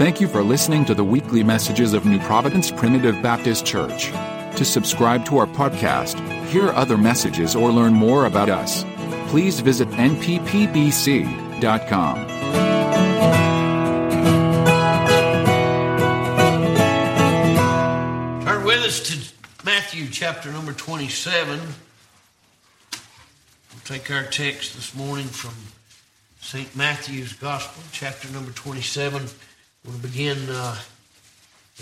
Thank you for listening to the weekly messages of New Providence Primitive Baptist Church. To subscribe to our podcast, hear other messages, or learn more about us, please visit nppbc.com. Matthew chapter number 27. We'll take our text this morning from St. Matthew's Gospel, chapter number 27. We'll begin uh,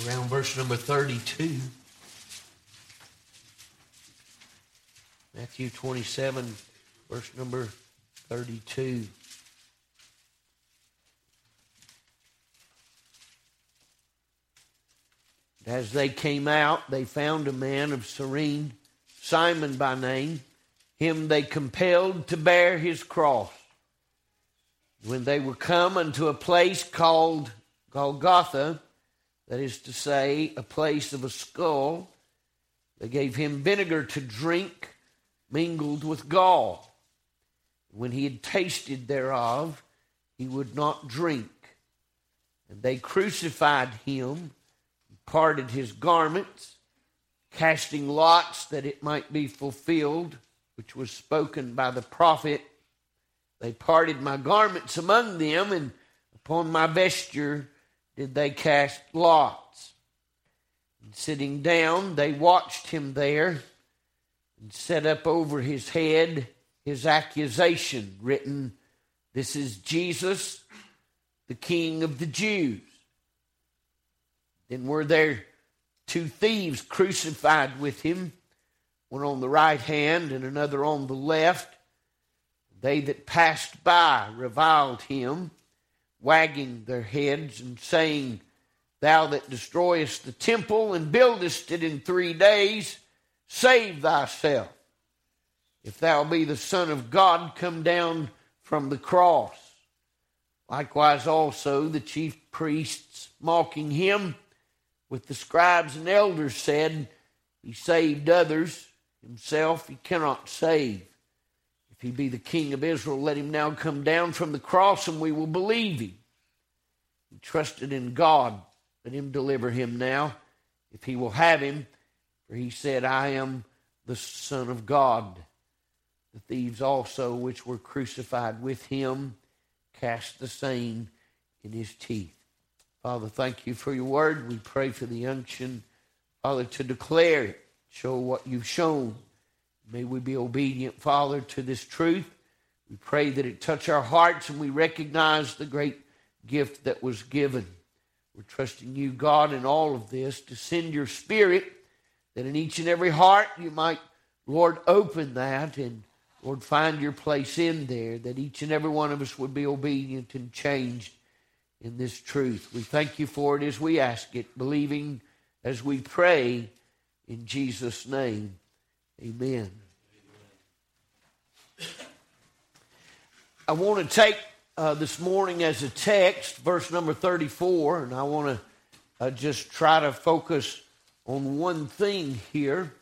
around verse number 32. Matthew 27, verse number 32. As they came out, they found a man of Cyrene, Simon by name. Him they compelled to bear his cross. When they were come unto a place called Golgotha, that is to say, a place of a skull, they gave him vinegar to drink mingled with gall. When he had tasted thereof, he would not drink. And they crucified him parted his garments, casting lots that it might be fulfilled, which was spoken by the prophet. They parted my garments among them, and upon my vesture did they cast lots. And sitting down, they watched him there and set up over his head his accusation written, This is Jesus, the King of the Jews. Then were there two thieves crucified with him, one on the right hand and another on the left. They that passed by reviled him, wagging their heads and saying, Thou that destroyest the temple and buildest it in three days, save thyself. If thou be the Son of God, come down from the cross. Likewise also the chief priests, mocking him, with the scribes and elders said, He saved others, himself he cannot save. If he be the king of Israel, let him now come down from the cross and we will believe him. He trusted in God. Let him deliver him now, if he will have him. For he said, I am the Son of God. The thieves also, which were crucified with him, cast the same in his teeth. Father, thank you for your word. We pray for the unction, Father, to declare it, show what you've shown. May we be obedient, Father, to this truth. We pray that it touch our hearts and we recognize the great gift that was given. We're trusting you, God, in all of this to send your spirit that in each and every heart you might, Lord, open that and, Lord, find your place in there, that each and every one of us would be obedient and changed in this truth. We thank you for it as we ask it, believing as we pray in Jesus' name. Amen. I want to take uh, this morning as a text, verse number 34, and I want to uh, just try to focus on one thing here.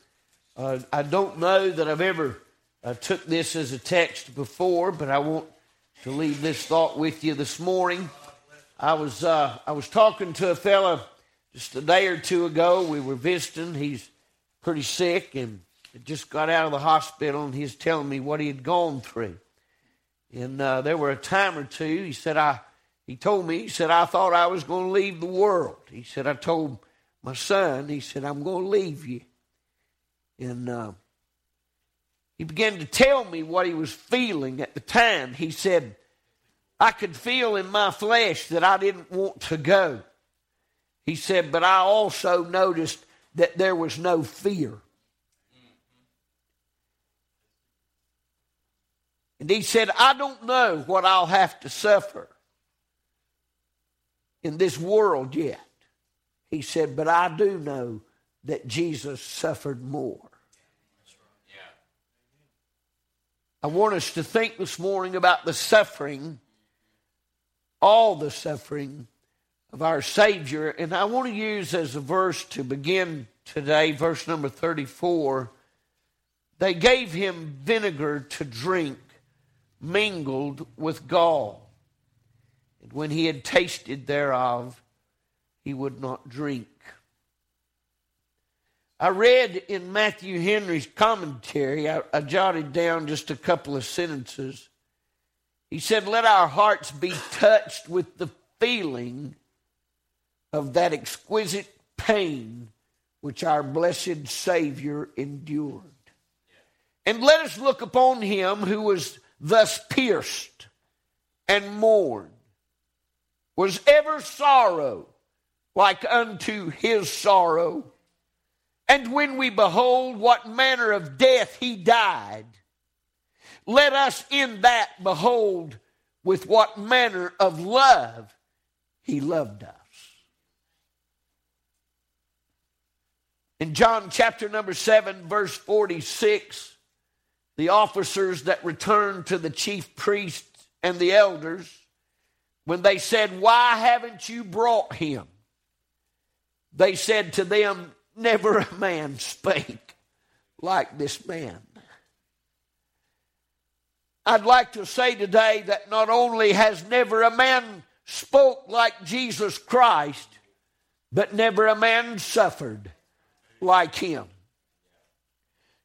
Uh, I don't know that I've ever uh, took this as a text before, but I want to leave this thought with you this morning. I was uh, I was talking to a fella just a day or two ago. We were visiting. He's pretty sick and just got out of the hospital, and he's telling me what he had gone through. And uh, there were a time or two. He said I. He told me. He said I thought I was going to leave the world. He said I told my son. He said I'm going to leave you. And uh, he began to tell me what he was feeling at the time. He said I could feel in my flesh that I didn't want to go. He said, but I also noticed that there was no fear. And he said, I don't know what I'll have to suffer in this world yet. He said, but I do know that Jesus suffered more. I want us to think this morning about the suffering all the suffering of our Savior. And I want to use as a verse to begin today, verse number 34. They gave him vinegar to drink, mingled with gall. And when he had tasted thereof, he would not drink. I read in Matthew Henry's commentary, I, I, jotted down just a couple of sentences. He said, Let our hearts be touched with the feeling of that exquisite pain which our blessed Savior endured. And let us look upon him who was thus pierced and mourned. Was ever sorrow like unto his sorrow? And when we behold what manner of death he died, let us in that behold with what manner of love he loved us. In John chapter number 7, verse 46, the officers that returned to the chief priests and the elders, when they said, Why haven't you brought him? They said to them, Never a man spake like this man. I'd like to say today that not only has never a man spoke like Jesus Christ, but never a man suffered like him.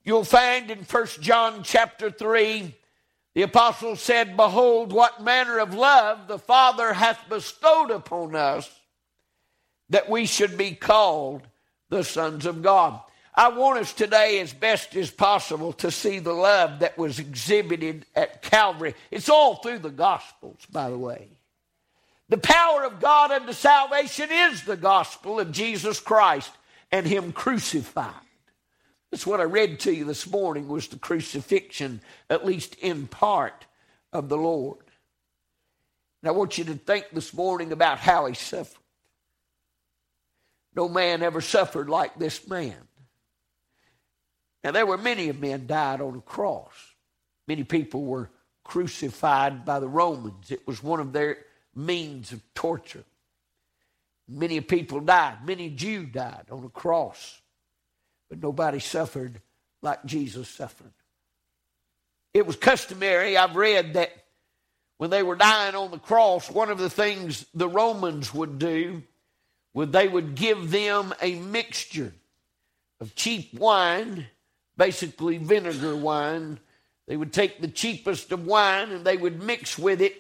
You'll find in 1 John chapter 3, the apostle said, Behold, what manner of love the Father hath bestowed upon us, that we should be called the sons of God. I want us today, as best as possible, to see the love that was exhibited at Calvary. It's all through the Gospels, by the way. The power of God unto salvation is the gospel of Jesus Christ and Him crucified. That's what I read to you this morning was the crucifixion, at least in part, of the Lord. And I want you to think this morning about how He suffered. No man ever suffered like this man. Now, there were many of men died on a cross. Many people were crucified by the Romans. It was one of their means of torture. Many people died. Many Jew died on a cross. But nobody suffered like Jesus suffered. It was customary, I've read, that when they were dying on the cross, one of the things the Romans would do would they would give them a mixture of cheap wine, basically vinegar wine. They would take the cheapest of wine and they would mix with it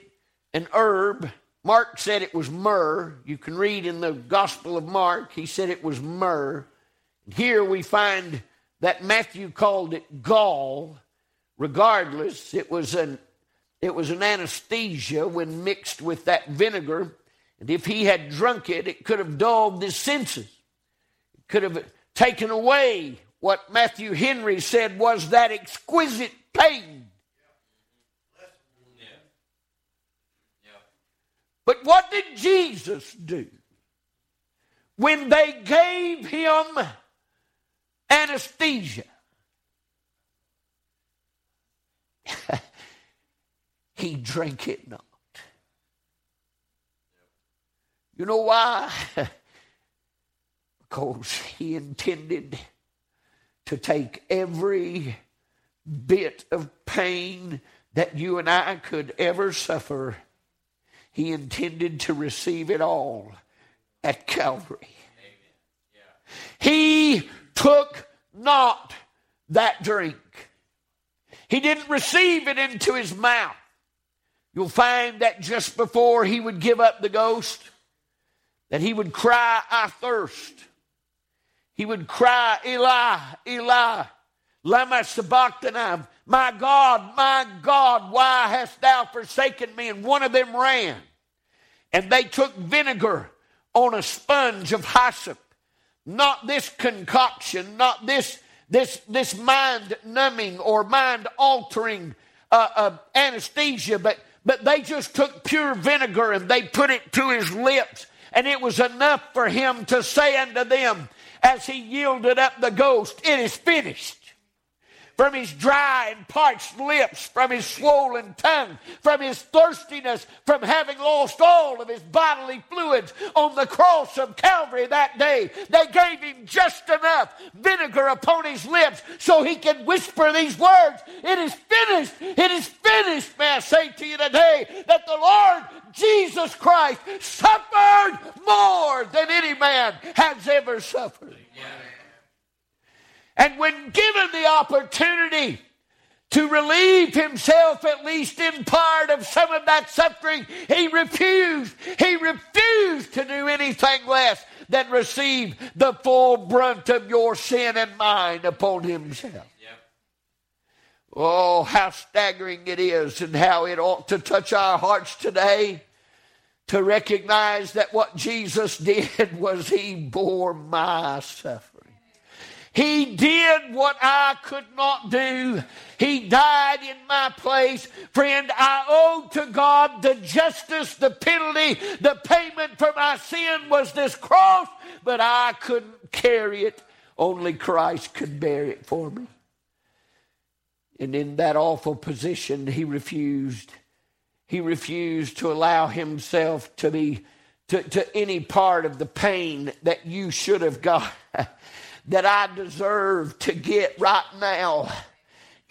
an herb. Mark said it was myrrh. You can read in the Gospel of Mark, he said it was myrrh. Here we find that Matthew called it gall. Regardless, it was an it was an anesthesia when mixed with that vinegar. And if he had drunk it, it could have dulled his senses. It could have taken away what Matthew Henry said was that exquisite pain. But what did Jesus do? When they gave him anesthesia, he drank it not. You know why? because he intended to take every bit of pain that you and I could ever suffer. He intended to receive it all at Calvary. He took not that drink. He didn't receive it into his mouth. You'll find that just before he would give up the ghost, that he would cry, I thirst. He would cry, Eli, Eli, lama sabachthani, my God, my God, why hast thou forsaken me? And one of them ran. And they took vinegar on a sponge of hyssop. Not this concoction, not this, this, this mind numbing or mind altering uh, uh, anesthesia, but, but they just took pure vinegar and they put it to his lips and it was enough for him to say unto them, as he yielded up the ghost, It is finished. From his dry and parched lips, from his swollen tongue, from his thirstiness, from having lost all of his bodily fluids on the cross of Calvary that day. They gave him just enough vinegar upon his lips so he could whisper these words It is finished! It is finished! May I say to you today that the Lord Jesus Christ suffered more than any man has ever suffered. And when given the opportunity to relieve himself, at least in part, of some of that suffering, he refused. He refused to do anything less than receive the full brunt of your sin and mine upon himself. Oh, how staggering it is, and how it ought to touch our hearts today to recognize that what Jesus did was he bore my suffering. He did what I could not do. He died in my place. Friend, I owed to God the justice, the penalty, the payment for my sin was this cross, but I couldn't carry it. Only Christ could bear it for me. And in that awful position, he refused. He refused to allow himself to be to, to any part of the pain that you should have got, that I deserve to get right now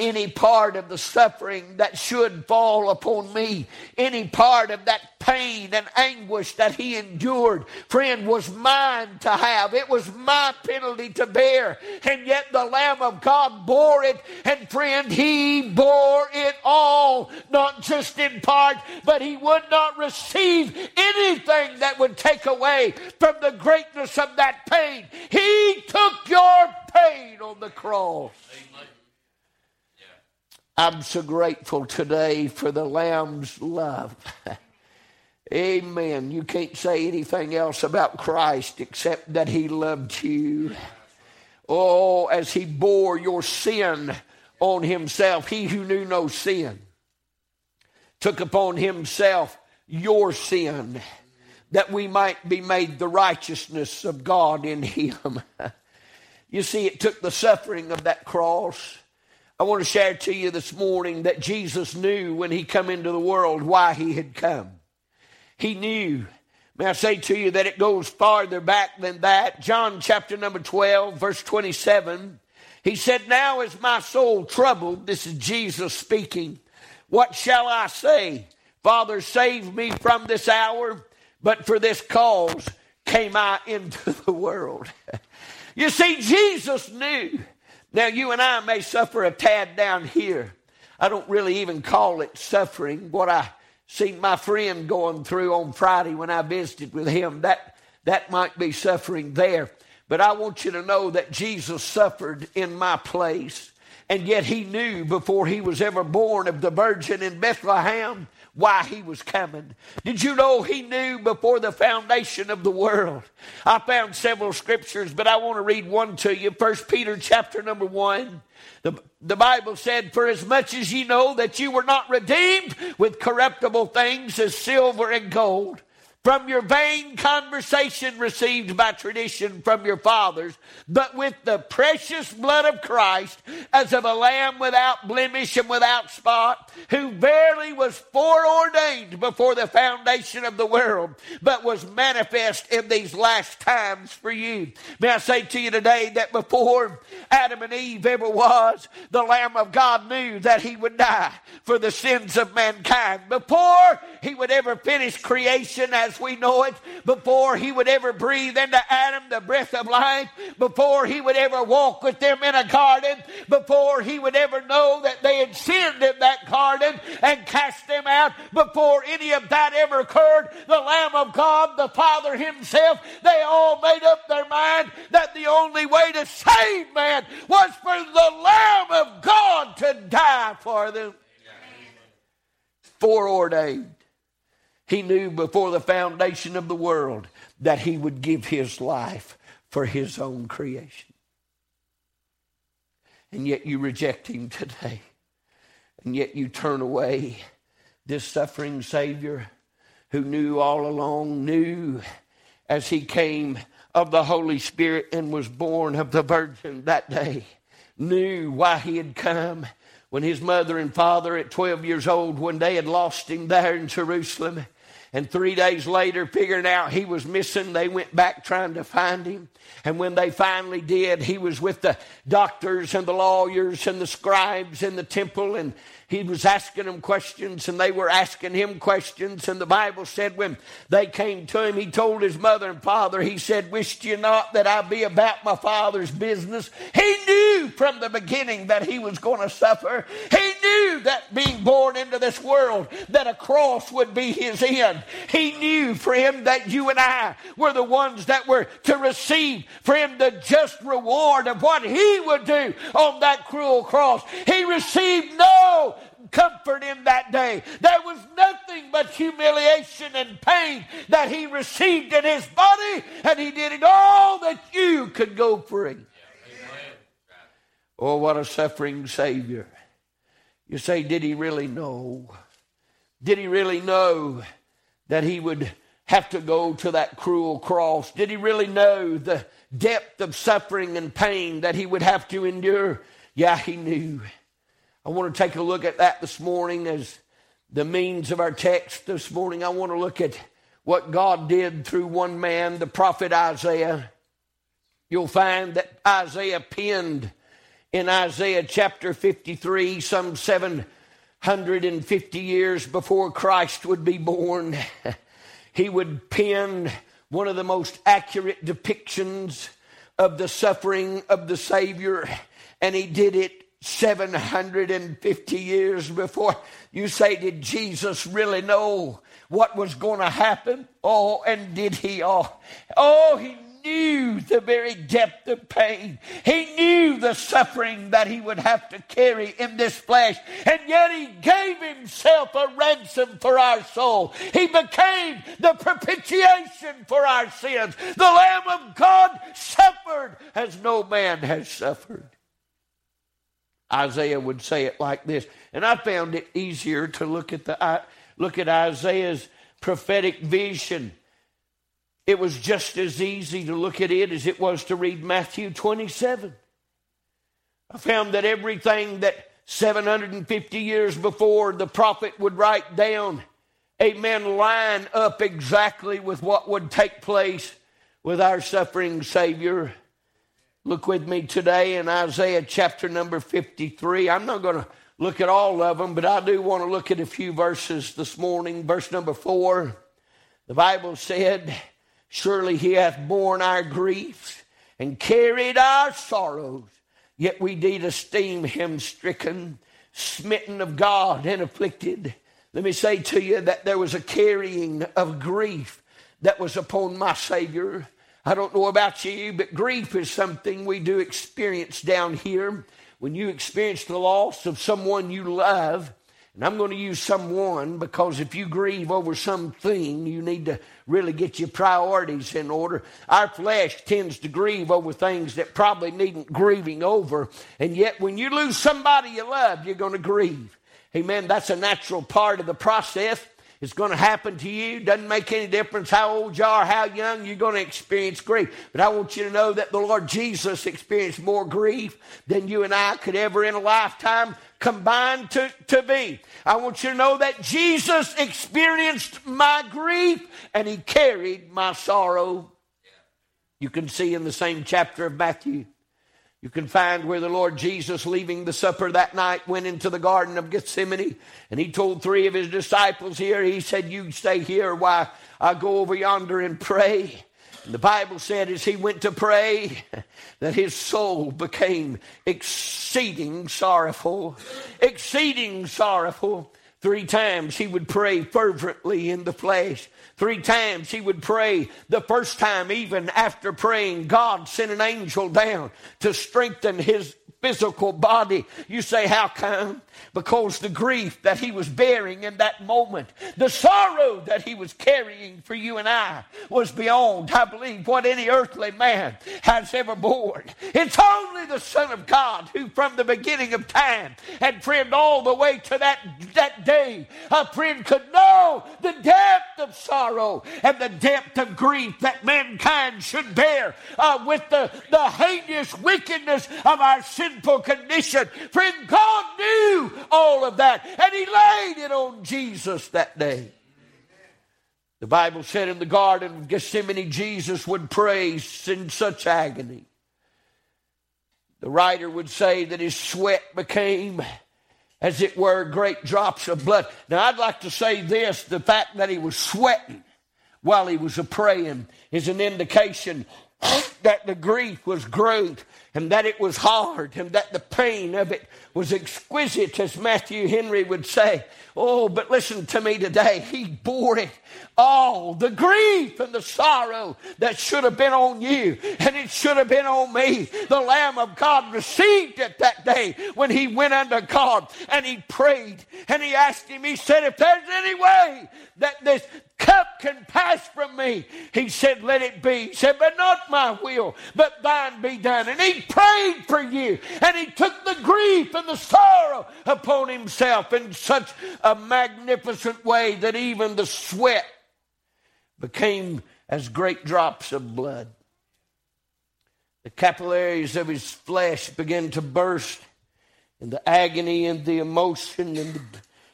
any part of the suffering that should fall upon me, any part of that pain and anguish that he endured, friend, was mine to have. It was my penalty to bear. And yet the Lamb of God bore it. And friend, he bore it all, not just in part, but he would not receive anything that would take away from the greatness of that pain. He took your pain on the cross. I'm so grateful today for the Lamb's love. Amen. You can't say anything else about Christ except that He loved you. Oh, as He bore your sin on Himself, He who knew no sin took upon Himself your sin that we might be made the righteousness of God in Him. you see, it took the suffering of that cross I want to share to you this morning that Jesus knew when he come into the world why he had come. He knew. May I say to you that it goes farther back than that. John chapter number 12, verse 27. He said, Now is my soul troubled. This is Jesus speaking. What shall I say? Father, save me from this hour, but for this cause came I into the world. you see, Jesus knew now, you and I may suffer a tad down here. I don't really even call it suffering. What I see my friend going through on Friday when I visited with him, that, that might be suffering there. But I want you to know that Jesus suffered in my place. And yet he knew before he was ever born of the virgin in Bethlehem why he was coming. Did you know he knew before the foundation of the world? I found several scriptures, but I want to read one to you. First Peter chapter number one. The, the Bible said, For as much as ye know that you were not redeemed with corruptible things as silver and gold from your vain conversation received by tradition from your fathers, but with the precious blood of Christ, as of a lamb without blemish and without spot, who verily was foreordained before the foundation of the world, but was manifest in these last times for you. May I say to you today that before Adam and Eve ever was, the Lamb of God knew that he would die for the sins of mankind. Before he would ever finish creation as as we know it, before he would ever breathe into Adam the breath of life, before he would ever walk with them in a garden, before he would ever know that they had sinned in that garden and cast them out, before any of that ever occurred, the Lamb of God, the Father Himself, they all made up their mind that the only way to save man was for the Lamb of God to die for them. Foreordained. He knew before the foundation of the world that he would give his life for his own creation. And yet you reject him today. And yet you turn away this suffering Savior who knew all along, knew as he came of the Holy Spirit and was born of the Virgin that day knew why he had come. When his mother and father, at 12 years old, when they had lost him there in Jerusalem, and three days later, figuring out he was missing, they went back trying to find him. And when they finally did, he was with the doctors and the lawyers and the scribes in the temple, and he was asking them questions and they were asking him questions. And the Bible said when they came to him, he told his mother and father, he said, Wished you not that I be about my father's business? He knew from the beginning that he was going to suffer. He knew that being born into this world, that a cross would be his end. He knew, for him, that you and I were the ones that were to receive, for him, the just reward of what he would do on that cruel cross. He received no comfort in that day. There was nothing but humiliation and pain that he received in his body, and he did it all that you could go free. Oh, what a suffering Savior. You say, did he really know? Did he really know that he would have to go to that cruel cross? Did he really know the depth of suffering and pain that he would have to endure? Yeah, he knew. I want to take a look at that this morning as the means of our text this morning. I want to look at what God did through one man, the prophet Isaiah. You'll find that Isaiah penned in Isaiah chapter 53, some 750 years before Christ would be born. he would pen one of the most accurate depictions of the suffering of the Savior, and he did it 750 years before. You say, did Jesus really know what was going to happen? Oh, and did he? Oh, oh, he knew the very depth of pain. He knew the suffering that he would have to carry in this flesh. And yet he gave himself a ransom for our soul. He became the propitiation for our sins. The Lamb of God suffered as no man has suffered. Isaiah would say it like this. And I found it easier to look at the look at Isaiah's prophetic vision. It was just as easy to look at it as it was to read Matthew 27. I found that everything that 750 years before the prophet would write down, amen, line up exactly with what would take place with our suffering Savior. Look with me today in Isaiah chapter number 53. I'm not going to look at all of them, but I do want to look at a few verses this morning. Verse number four, the Bible said, Surely he hath borne our griefs and carried our sorrows, yet we did esteem him stricken, smitten of God, and afflicted. Let me say to you that there was a carrying of grief that was upon my Savior. I don't know about you, but grief is something we do experience down here. When you experience the loss of someone you love, and I'm going to use someone because if you grieve over something, you need to really get your priorities in order. Our flesh tends to grieve over things that probably needn't grieving over. And yet, when you lose somebody you love, you're going to grieve. Amen. That's a natural part of the process. It's going to happen to you. Doesn't make any difference how old you are, how young, you're going to experience grief. But I want you to know that the Lord Jesus experienced more grief than you and I could ever in a lifetime combine to, to be. I want you to know that Jesus experienced my grief and he carried my sorrow. You can see in the same chapter of Matthew. You can find where the Lord Jesus, leaving the supper that night, went into the Garden of Gethsemane and he told three of his disciples here, he said, You stay here while I go over yonder and pray. And the Bible said as he went to pray that his soul became exceeding sorrowful, exceeding sorrowful. Three times he would pray fervently in the flesh. Three times he would pray. The first time, even after praying, God sent an angel down to strengthen his physical body. You say, How come? Because the grief that he was bearing in that moment, the sorrow that he was carrying for you and I, was beyond, I believe, what any earthly man has ever borne. It's only the Son of God who, from the beginning of time, and friend, all the way to that, that day, a friend could know the depth of sorrow and the depth of grief that mankind should bear uh, with the, the heinous wickedness of our sin sinful condition. Friend, God knew all of that, and He laid it on Jesus that day. The Bible said in the Garden of Gethsemane, Jesus would pray in such agony. The writer would say that his sweat became, as it were, great drops of blood. Now, I'd like to say this the fact that he was sweating while he was praying is an indication that the grief was great and that it was hard and that the pain of it was exquisite, as Matthew Henry would say. Oh, but listen to me today. He bore it all the grief and the sorrow that should have been on you and it should have been on me. The Lamb of God received it that day when he went unto God and he prayed and he asked him, he said, If there's any way that this cup can pass from me. He said, Let it be. He said, But not my will, but thine be done. And he prayed for you, and he took the grief and the sorrow upon himself in such a magnificent way that even the sweat became as great drops of blood. The capillaries of his flesh began to burst, and the agony and the emotion and the,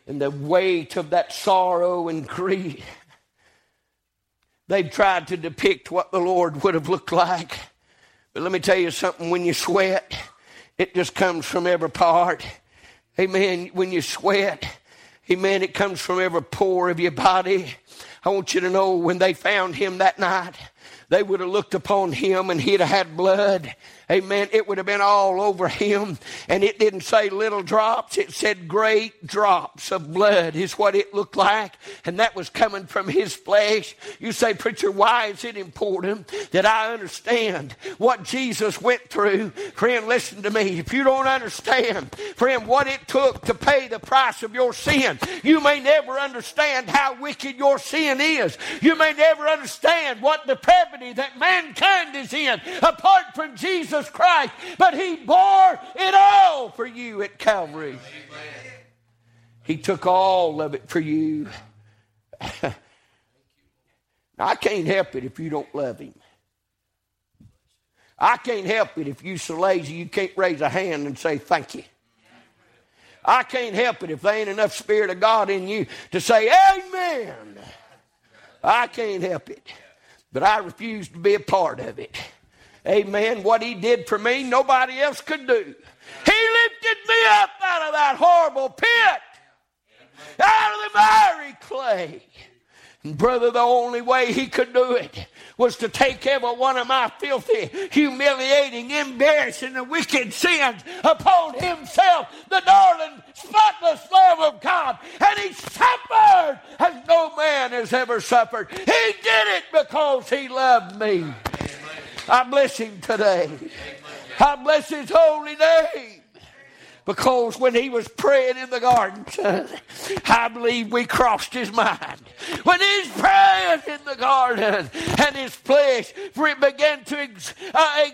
and the weight of that sorrow and grief They've tried to depict what the Lord would have looked like. But let me tell you something when you sweat, it just comes from every part. Amen. When you sweat, amen, it comes from every pore of your body. I want you to know when they found him that night, they would have looked upon him and he'd have had blood. Amen. It would have been all over him. And it didn't say little drops. It said great drops of blood is what it looked like. And that was coming from his flesh. You say, preacher, why is it important that I understand what Jesus went through? Friend, listen to me. If you don't understand, friend, what it took to pay the price of your sin, you may never understand how wicked your sin is. You may never understand what depravity that mankind is in apart from Jesus Jesus Christ, but He bore it all for you at Calvary. He took all of it for you. I can't help it if you don't love Him. I can't help it if you're so lazy you can't raise a hand and say thank you. I can't help it if there ain't enough Spirit of God in you to say amen. I can't help it. But I refuse to be a part of it. Amen. What he did for me, nobody else could do. He lifted me up out of that horrible pit, out of the miry clay. And brother, the only way he could do it was to take every one of my filthy, humiliating, embarrassing, and wicked sins upon himself, the darling, spotless Lamb of God. And he suffered as no man has ever suffered. He did it because he loved me. I bless him today. I bless his holy name. Because when he was praying in the garden, I believe we crossed his mind. When he's praying in the garden and his flesh for it began to ex- uh,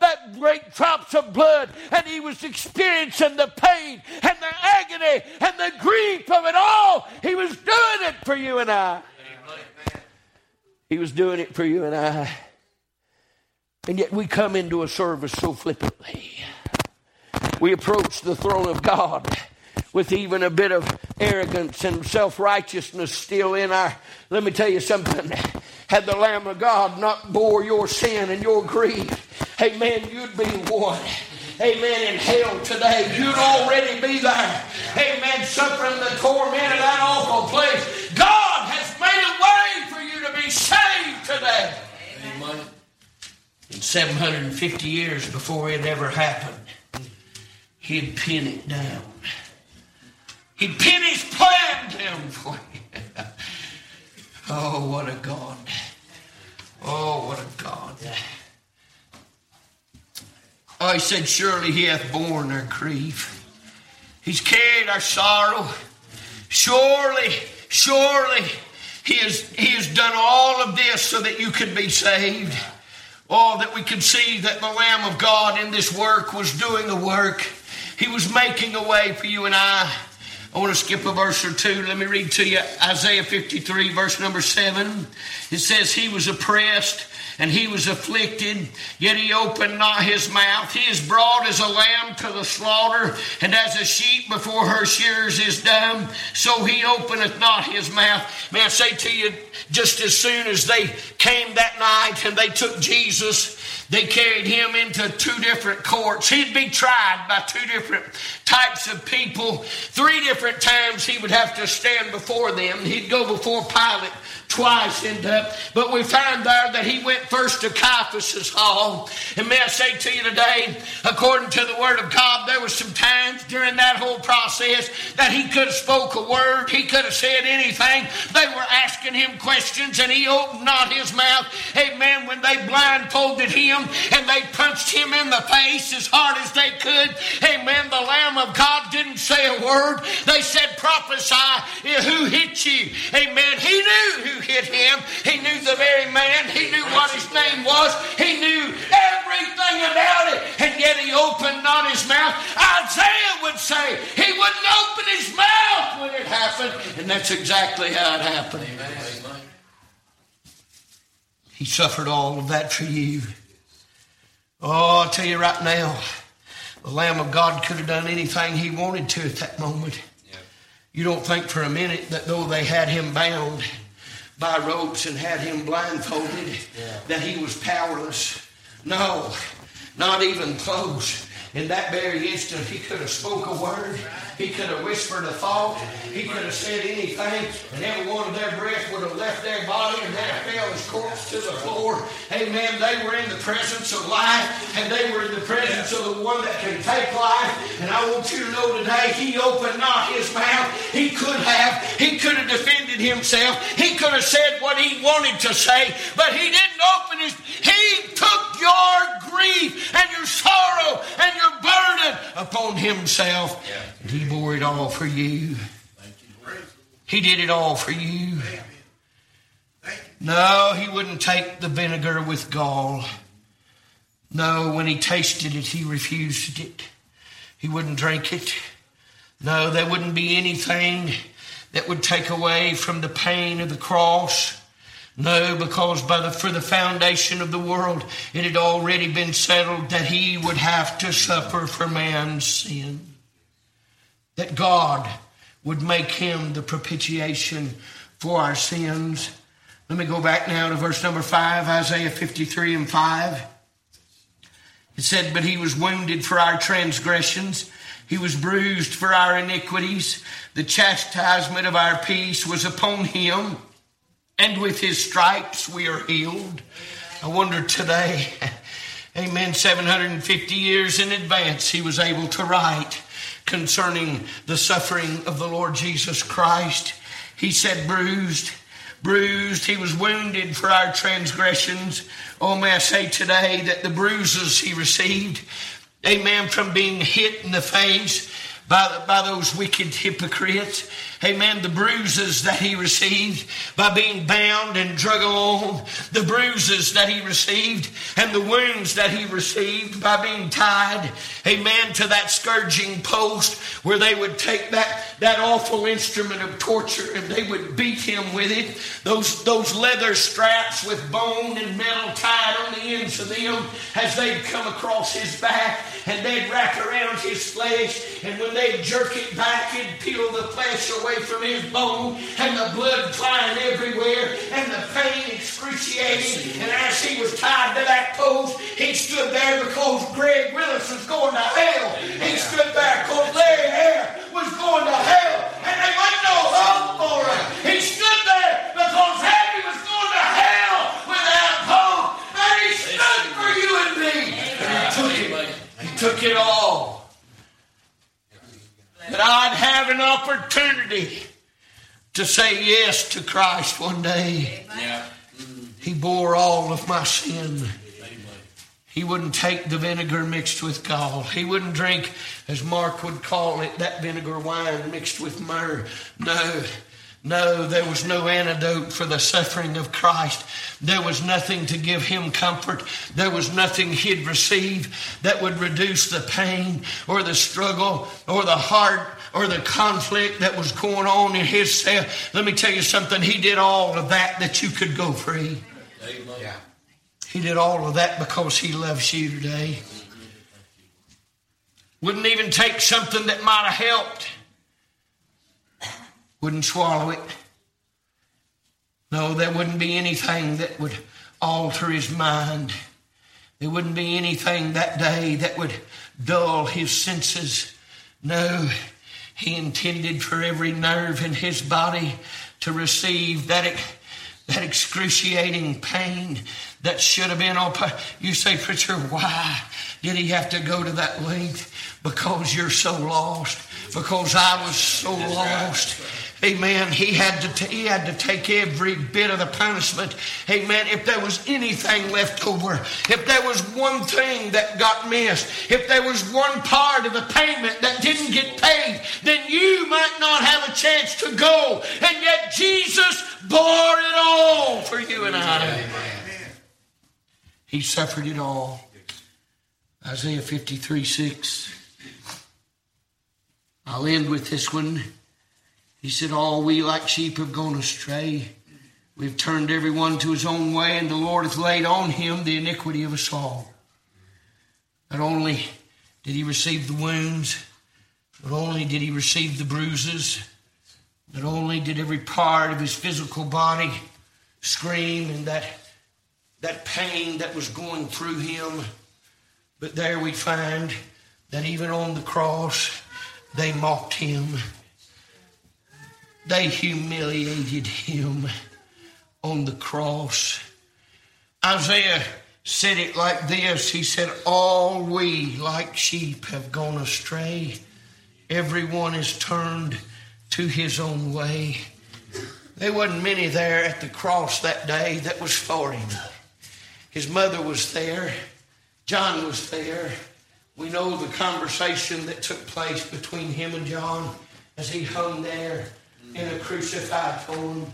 that great drops of blood and he was experiencing the pain and the agony and the grief of it all, he was doing it for you and I. He was doing it for you and I. And yet we come into a service so flippantly. We approach the throne of God with even a bit of arrogance and self righteousness still in our. Let me tell you something. Had the Lamb of God not bore your sin and your grief, amen, you'd be one. Amen. In hell today, you'd already be there. Amen. Suffering the torment of that awful place. God has made a way for you to be saved today. Amen in 750 years before it ever happened, he'd pin it down. He'd pin his plan down for you. oh, what a God. Oh, what a God. Oh, said, Surely he hath borne our grief. He's carried our sorrow. Surely, surely, he has, he has done all of this so that you could be saved. Oh, that we could see that the Lamb of God in this work was doing a work. He was making a way for you and I. I want to skip a verse or two. Let me read to you Isaiah 53, verse number 7. It says, He was oppressed and he was afflicted, yet he opened not his mouth. He is brought as a lamb to the slaughter, and as a sheep before her shears is dumb, so he openeth not his mouth. May I say to you, just as soon as they came that night and they took Jesus, they carried him into two different courts. He'd be tried by two different types of people. Three different times he would have to stand before them. He'd go before Pilate twice into but we find there that he went first to Caiaphas's hall. And may I say to you today, according to the word of God, there was some times during that whole process that he could have spoke a word, he could have said anything. They were asking him questions and he opened not his mouth. Amen. When they blindfolded him and they punched him in the face as hard as they could. Amen. The Lamb of God didn't say a word. They said, prophesy who hit you. Amen. He knew who hit him. He knew the very man. He knew what his name was. He knew everything about it. And yet he opened not his mouth. Isaiah would say he wouldn't open his mouth when it happened. And that's exactly how it happened. He suffered all of that for you. Oh, I'll tell you right now, the Lamb of God could have done anything he wanted to at that moment. You don't think for a minute that though they had him bound, by ropes and had him blindfolded, yeah. that he was powerless. No, not even close. In that very instant, he could have spoke a word. He could have whispered a thought. He could have said anything, and every one of their breath would have left their body, and that fell as corpse to the floor. Amen. They were in the presence of life, and they were in the presence of the one that can take life. And I want you to know today, he opened not his mouth. He could have. He could have defended himself. He could have said what he wanted to say, but he didn't open his. He took your grief and your sorrow and your burden upon himself. And he bore it all for you. He did it all for you. No, he wouldn't take the vinegar with gall. No, when he tasted it, he refused it. He wouldn't drink it. No, there wouldn't be anything that would take away from the pain of the cross. No, because by the, for the foundation of the world, it had already been settled that he would have to suffer for man's sin. That God would make him the propitiation for our sins. Let me go back now to verse number 5, Isaiah 53 and 5. It said, But he was wounded for our transgressions, he was bruised for our iniquities. The chastisement of our peace was upon him and with his stripes we are healed. I wonder today, amen, 750 years in advance, he was able to write concerning the suffering of the Lord Jesus Christ. He said, bruised, bruised. He was wounded for our transgressions. Oh, may I say today that the bruises he received, amen, from being hit in the face by, by those wicked hypocrites, amen, the bruises that he received by being bound and drug along, the bruises that he received and the wounds that he received by being tied, amen, to that scourging post where they would take that, that awful instrument of torture and they would beat him with it. Those, those leather straps with bone and metal tied on the ends of them as they'd come across his back and they'd wrap around his flesh and when they'd jerk it back, it'd peel the flesh away away from his bone and the blood flying everywhere and the pain excruciating. And as he was tied to that post, he stood there because Greg Willis was going to hell. He stood there because Larry Hare was going to hell. And there wasn't no hope for him. He stood there because Happy was going to hell without hope. And he stood for you and me. And he took it. He took it all that I'd have an opportunity to say yes to Christ one day. Yeah. He bore all of my sin. He wouldn't take the vinegar mixed with gall. He wouldn't drink, as Mark would call it, that vinegar wine mixed with myrrh. No. No, there was no antidote for the suffering of Christ. There was nothing to give him comfort. There was nothing he'd receive that would reduce the pain or the struggle or the heart or the conflict that was going on in his cell. Let me tell you something. He did all of that that you could go free. Yeah. He did all of that because he loves you today. Wouldn't even take something that might have helped. Wouldn't swallow it. No, there wouldn't be anything that would alter his mind. There wouldn't be anything that day that would dull his senses. No, he intended for every nerve in his body to receive that, that excruciating pain that should have been all. You say, preacher, why did he have to go to that length? Because you're so lost. Because I was so lost. Amen. He had to t- he had to take every bit of the punishment. Amen. If there was anything left over, if there was one thing that got missed, if there was one part of the payment that didn't get paid, then you might not have a chance to go. And yet Jesus bore it all for you and I. Amen. He suffered it all. Isaiah 53 6. I'll end with this one. He said, All we like sheep have gone astray. We've turned everyone to his own way, and the Lord hath laid on him the iniquity of us all. Not only did he receive the wounds, not only did he receive the bruises, not only did every part of his physical body scream and that, that pain that was going through him, but there we find that even on the cross, they mocked him. They humiliated him on the cross. Isaiah said it like this He said, All we like sheep have gone astray. Everyone is turned to his own way. There wasn't many there at the cross that day that was for him. His mother was there. John was there. We know the conversation that took place between him and John as he hung there in a crucified form.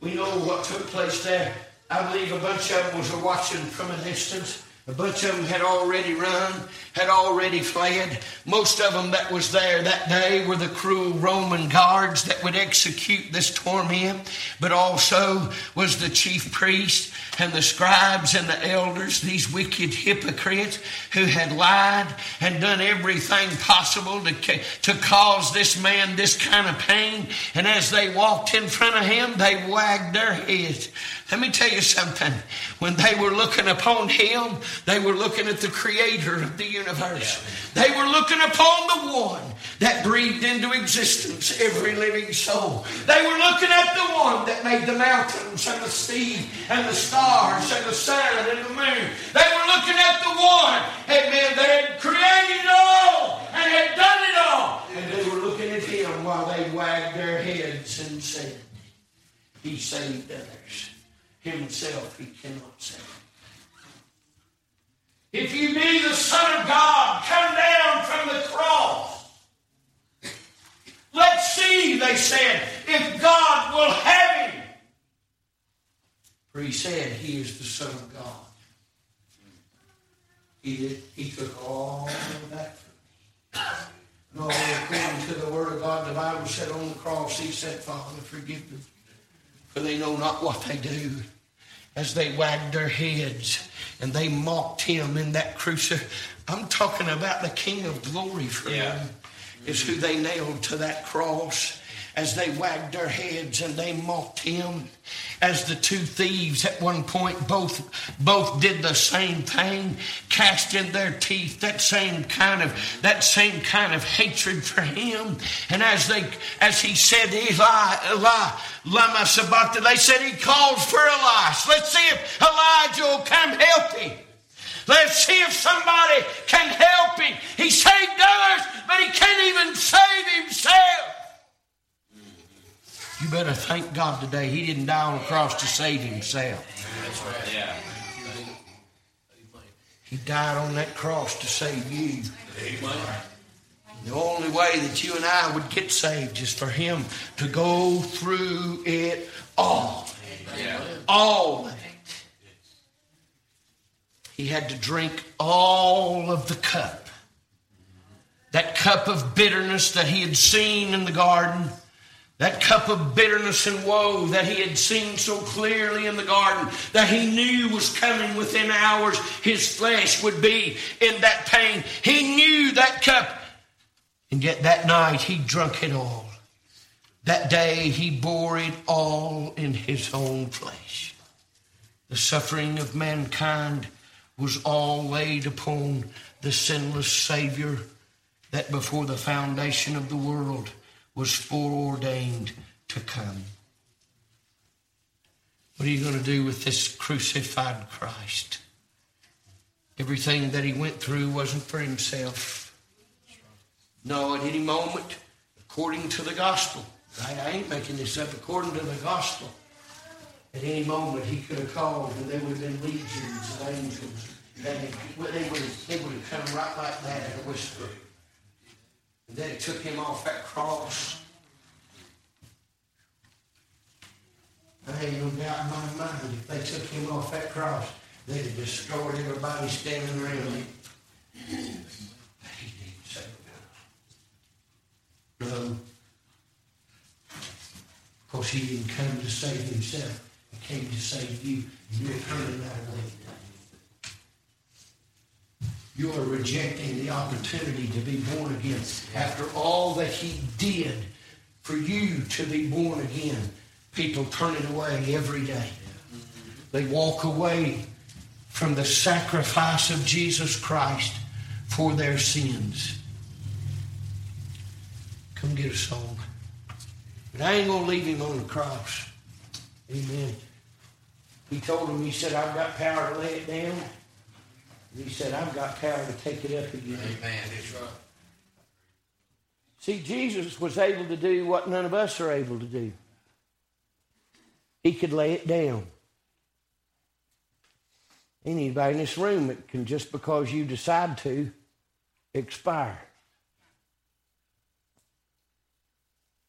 We know what took place there. I believe a bunch of them was watching from a distance. A bunch of them had already run, had already fled. Most of them that was there that day were the cruel Roman guards that would execute this torment, but also was the chief priest and the scribes and the elders, these wicked hypocrites who had lied and done everything possible to, to cause this man this kind of pain. And as they walked in front of him, they wagged their heads. Let me tell you something. When they were looking upon him, they were looking at the creator of the universe. They were looking upon the one that breathed into existence every living soul. They were looking at the one that made the mountains and the sea and the stars and the sun and the moon. They were looking at the one, amen, that had created it all and had done it all. And they were looking at him while they wagged their heads and said, He saved others himself he cannot save. If you be the Son of God, come down from the cross. Let's see, they said, if God will have him. For he said he is the Son of God. He did, he took all of that from me. No, according to the word of God, the Bible said on the cross, he said, Father, forgive them, for they know not what they do as they wagged their heads and they mocked him in that crucifix. I'm talking about the King of Glory for yeah. is who they nailed to that cross as they wagged their heads and they mocked him as the two thieves at one point both both did the same thing cast in their teeth that same kind of that same kind of hatred for him and as they as he said eli eli lama sabachthani they said he calls for elias let's see if elijah will come help him Let's see if somebody can help him. He saved others, but he can't even save himself. You better thank God today he didn't die on the cross to save himself. Yeah. He died on that cross to save you. The only way that you and I would get saved is for him to go through it all. All of it. He had to drink all of the cup that cup of bitterness that he had seen in the garden, that cup of bitterness and woe that he had seen so clearly in the garden, that he knew was coming within hours, his flesh would be in that pain. He knew that cup. And yet that night he drunk it all. That day he bore it all in his own flesh. The suffering of mankind was all laid upon the sinless Savior that before the foundation of the world was foreordained to come. What are you going to do with this crucified Christ? Everything that he went through wasn't for himself. No, at any moment, according to the gospel? I ain't making this up, according to the gospel, at any moment he could have called and there would have been legions of angels. They would have, they would have come right like that in a whisper. And then took him off that cross. I ain't no doubt in my mind if they took him off that cross, they'd have destroyed everybody standing around him. But he didn't no. No. Of course, he didn't come to save himself. He came to save you. And you're turning that away. You are rejecting the opportunity to be born again. After all that he did for you to be born again, people turn it away every day. They walk away from the sacrifice of Jesus Christ for their sins. Come get a song. But I ain't going to leave him on the cross. Amen. He told him, he said, I've got power to lay it down. He said, I've got power to take it up again. Amen. That's right. See, Jesus was able to do what none of us are able to do. He could lay it down. Anybody in this room that can, just because you decide to, expire.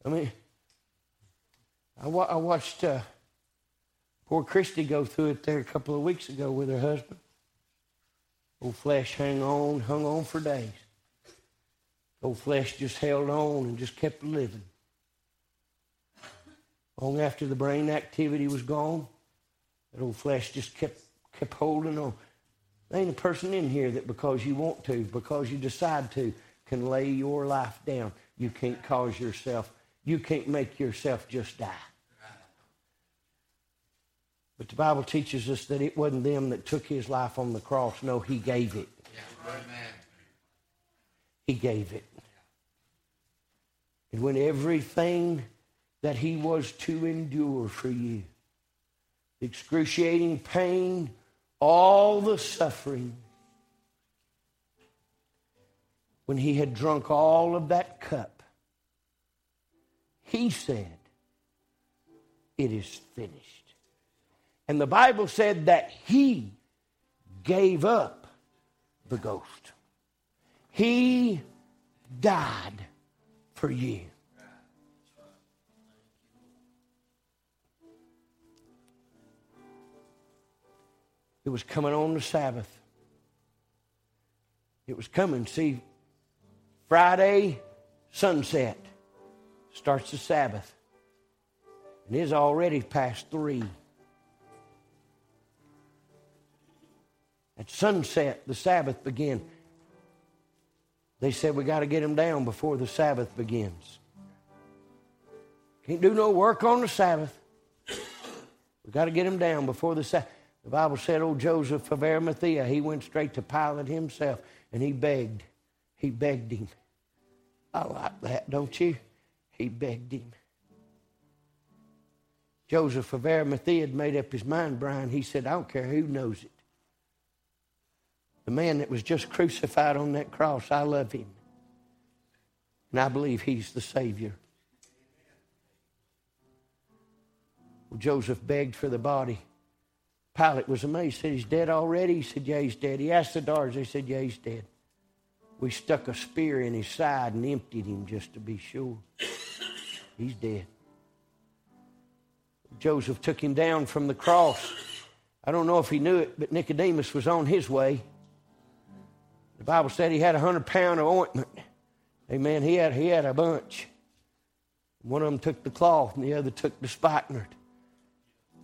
I mean, I, wa- I watched uh, poor Christy go through it there a couple of weeks ago with her husband. Old flesh hung on, hung on for days. Old flesh just held on and just kept living. Long after the brain activity was gone, that old flesh just kept kept holding on. There ain't a person in here that because you want to, because you decide to, can lay your life down. You can't cause yourself, you can't make yourself just die. But the Bible teaches us that it wasn't them that took his life on the cross. No, he gave it. Yeah. He gave it. And when everything that he was to endure for you, the excruciating pain, all the suffering, when he had drunk all of that cup, he said, It is finished. And the Bible said that he gave up the ghost. He died for you. It was coming on the Sabbath. It was coming. See, Friday, sunset, starts the Sabbath. And it's already past three. At sunset, the Sabbath began. They said, We got to get him down before the Sabbath begins. Can't do no work on the Sabbath. We got to get him down before the Sabbath. The Bible said, old Joseph of Arimathea, he went straight to Pilate himself and he begged. He begged him. I like that, don't you? He begged him. Joseph of Arimathea had made up his mind, Brian. He said, I don't care who knows it. The man that was just crucified on that cross, I love him. And I believe he's the Savior. Well, Joseph begged for the body. Pilate was amazed. He said, He's dead already? He said, Yeah, he's dead. He asked the guards. They said, Yeah, he's dead. We stuck a spear in his side and emptied him just to be sure. He's dead. Joseph took him down from the cross. I don't know if he knew it, but Nicodemus was on his way. The Bible said he had a hundred pound of ointment Amen. He had, he had a bunch. One of them took the cloth and the other took the spikenard.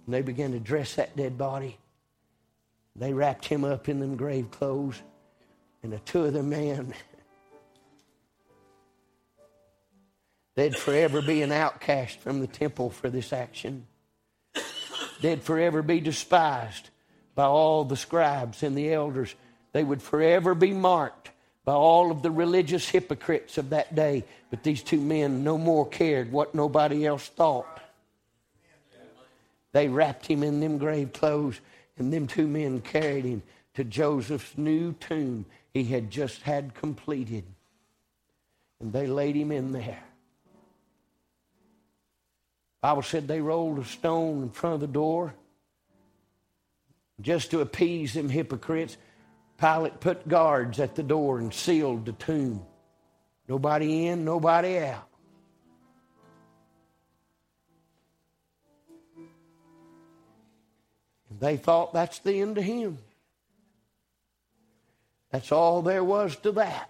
And they began to dress that dead body. They wrapped him up in them grave clothes. And the two of men, they'd forever be an outcast from the temple for this action. They'd forever be despised by all the scribes and the elders. They would forever be marked by all of the religious hypocrites of that day. But these two men no more cared what nobody else thought. They wrapped him in them grave clothes, and them two men carried him to Joseph's new tomb he had just had completed. And they laid him in there. Bible said they rolled a stone in front of the door just to appease them hypocrites. Pilate put guards at the door and sealed the tomb. Nobody in, nobody out. And they thought that's the end of him. That's all there was to that.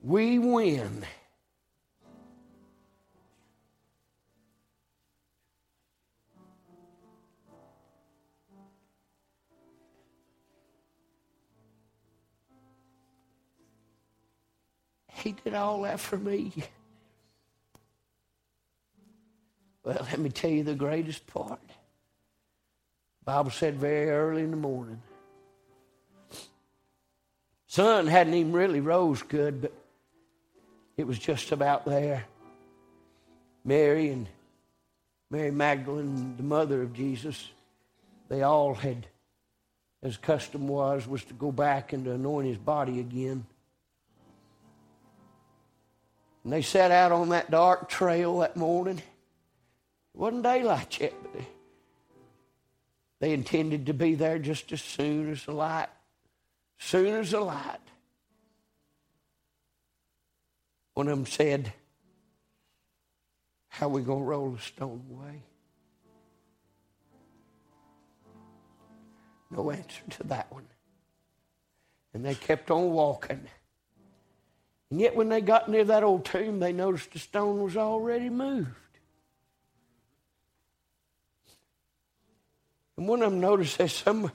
We win. He did all that for me. Well, let me tell you the greatest part. Bible said very early in the morning. Sun hadn't even really rose good, but it was just about there. Mary and Mary Magdalene, the mother of Jesus, they all had, as custom was, was to go back and to anoint his body again. And they set out on that dark trail that morning. It wasn't daylight yet, but they, they intended to be there just as soon as the light. Soon as the light. One of them said, How are we going to roll the stone away? No answer to that one. And they kept on walking. And yet, when they got near that old tomb, they noticed the stone was already moved. And one of them noticed there's some,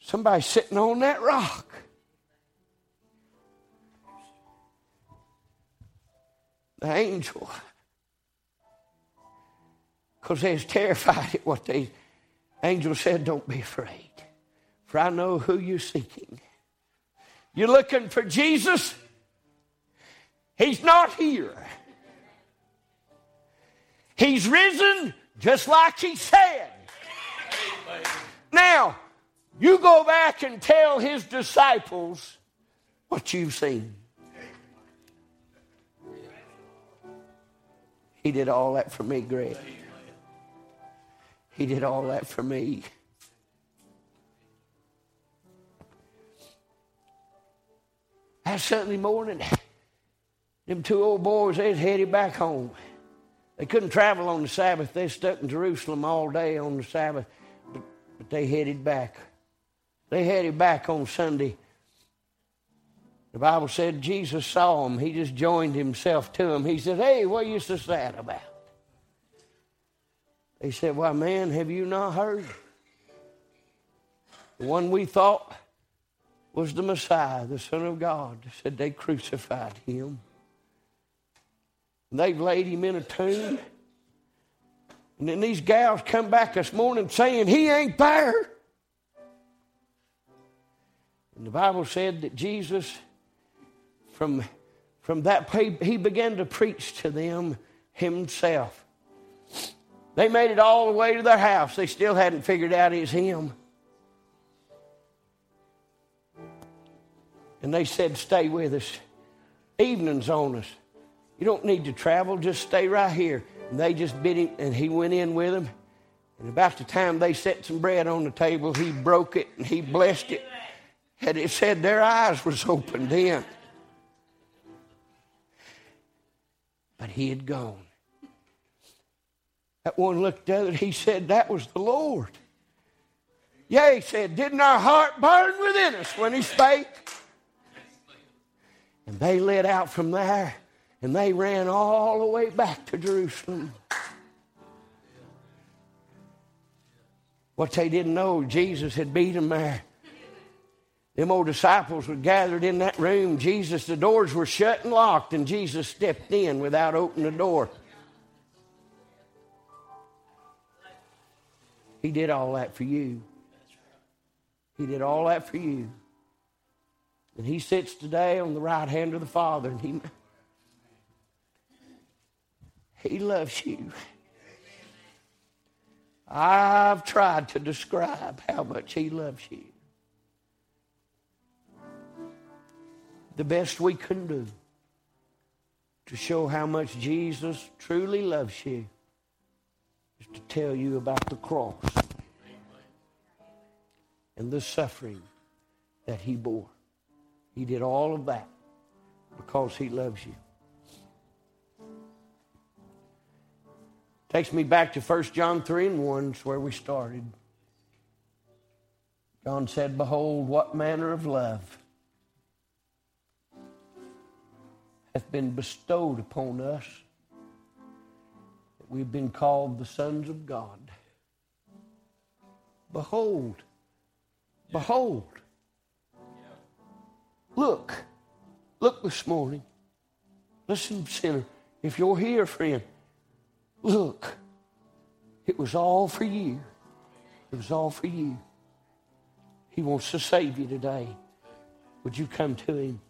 somebody sitting on that rock. The angel. Because they was terrified at what they angel said, Don't be afraid, for I know who you're seeking. You're looking for Jesus? He's not here. He's risen just like he said. Now, you go back and tell his disciples what you've seen. He did all that for me, Greg. He did all that for me. That Sunday morning, them two old boys, they headed back home. They couldn't travel on the Sabbath. They stuck in Jerusalem all day on the Sabbath, but, but they headed back. They headed back on Sunday. The Bible said Jesus saw them. He just joined himself to them. He said, Hey, what are you so sad about? They said, Why, man, have you not heard? The one we thought was the Messiah, the Son of God, said they crucified him. And they've laid him in a tomb. And then these gals come back this morning saying, He ain't there. And the Bible said that Jesus, from, from that, he began to preach to them himself. They made it all the way to their house. They still hadn't figured out it's him. And they said, Stay with us. Evening's on us. You don't need to travel, just stay right here. And they just bit him, and he went in with them. And about the time they set some bread on the table, he broke it and he blessed it. And it said their eyes was opened then. But he had gone. That one looked at it, he said, That was the Lord. Yeah, he said, Didn't our heart burn within us when he spake? And they lit out from there and they ran all the way back to Jerusalem. What they didn't know, Jesus had beat them there. Them old disciples were gathered in that room. Jesus, the doors were shut and locked, and Jesus stepped in without opening the door. He did all that for you. He did all that for you. And he sits today on the right hand of the Father, and he, he loves you. I've tried to describe how much he loves you. The best we can do to show how much Jesus truly loves you is to tell you about the cross and the suffering that he bore. He did all of that because he loves you. Takes me back to 1 John 3 and 1, it's where we started. John said, Behold, what manner of love hath been bestowed upon us that we've been called the sons of God. Behold, behold. Look, look this morning. Listen, sinner, if you're here, friend, look. It was all for you. It was all for you. He wants to save you today. Would you come to him?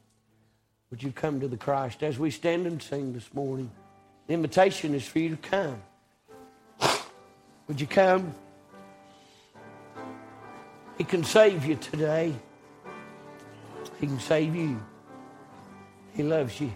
Would you come to the Christ as we stand and sing this morning? The invitation is for you to come. Would you come? He can save you today. He can save you. He loves you.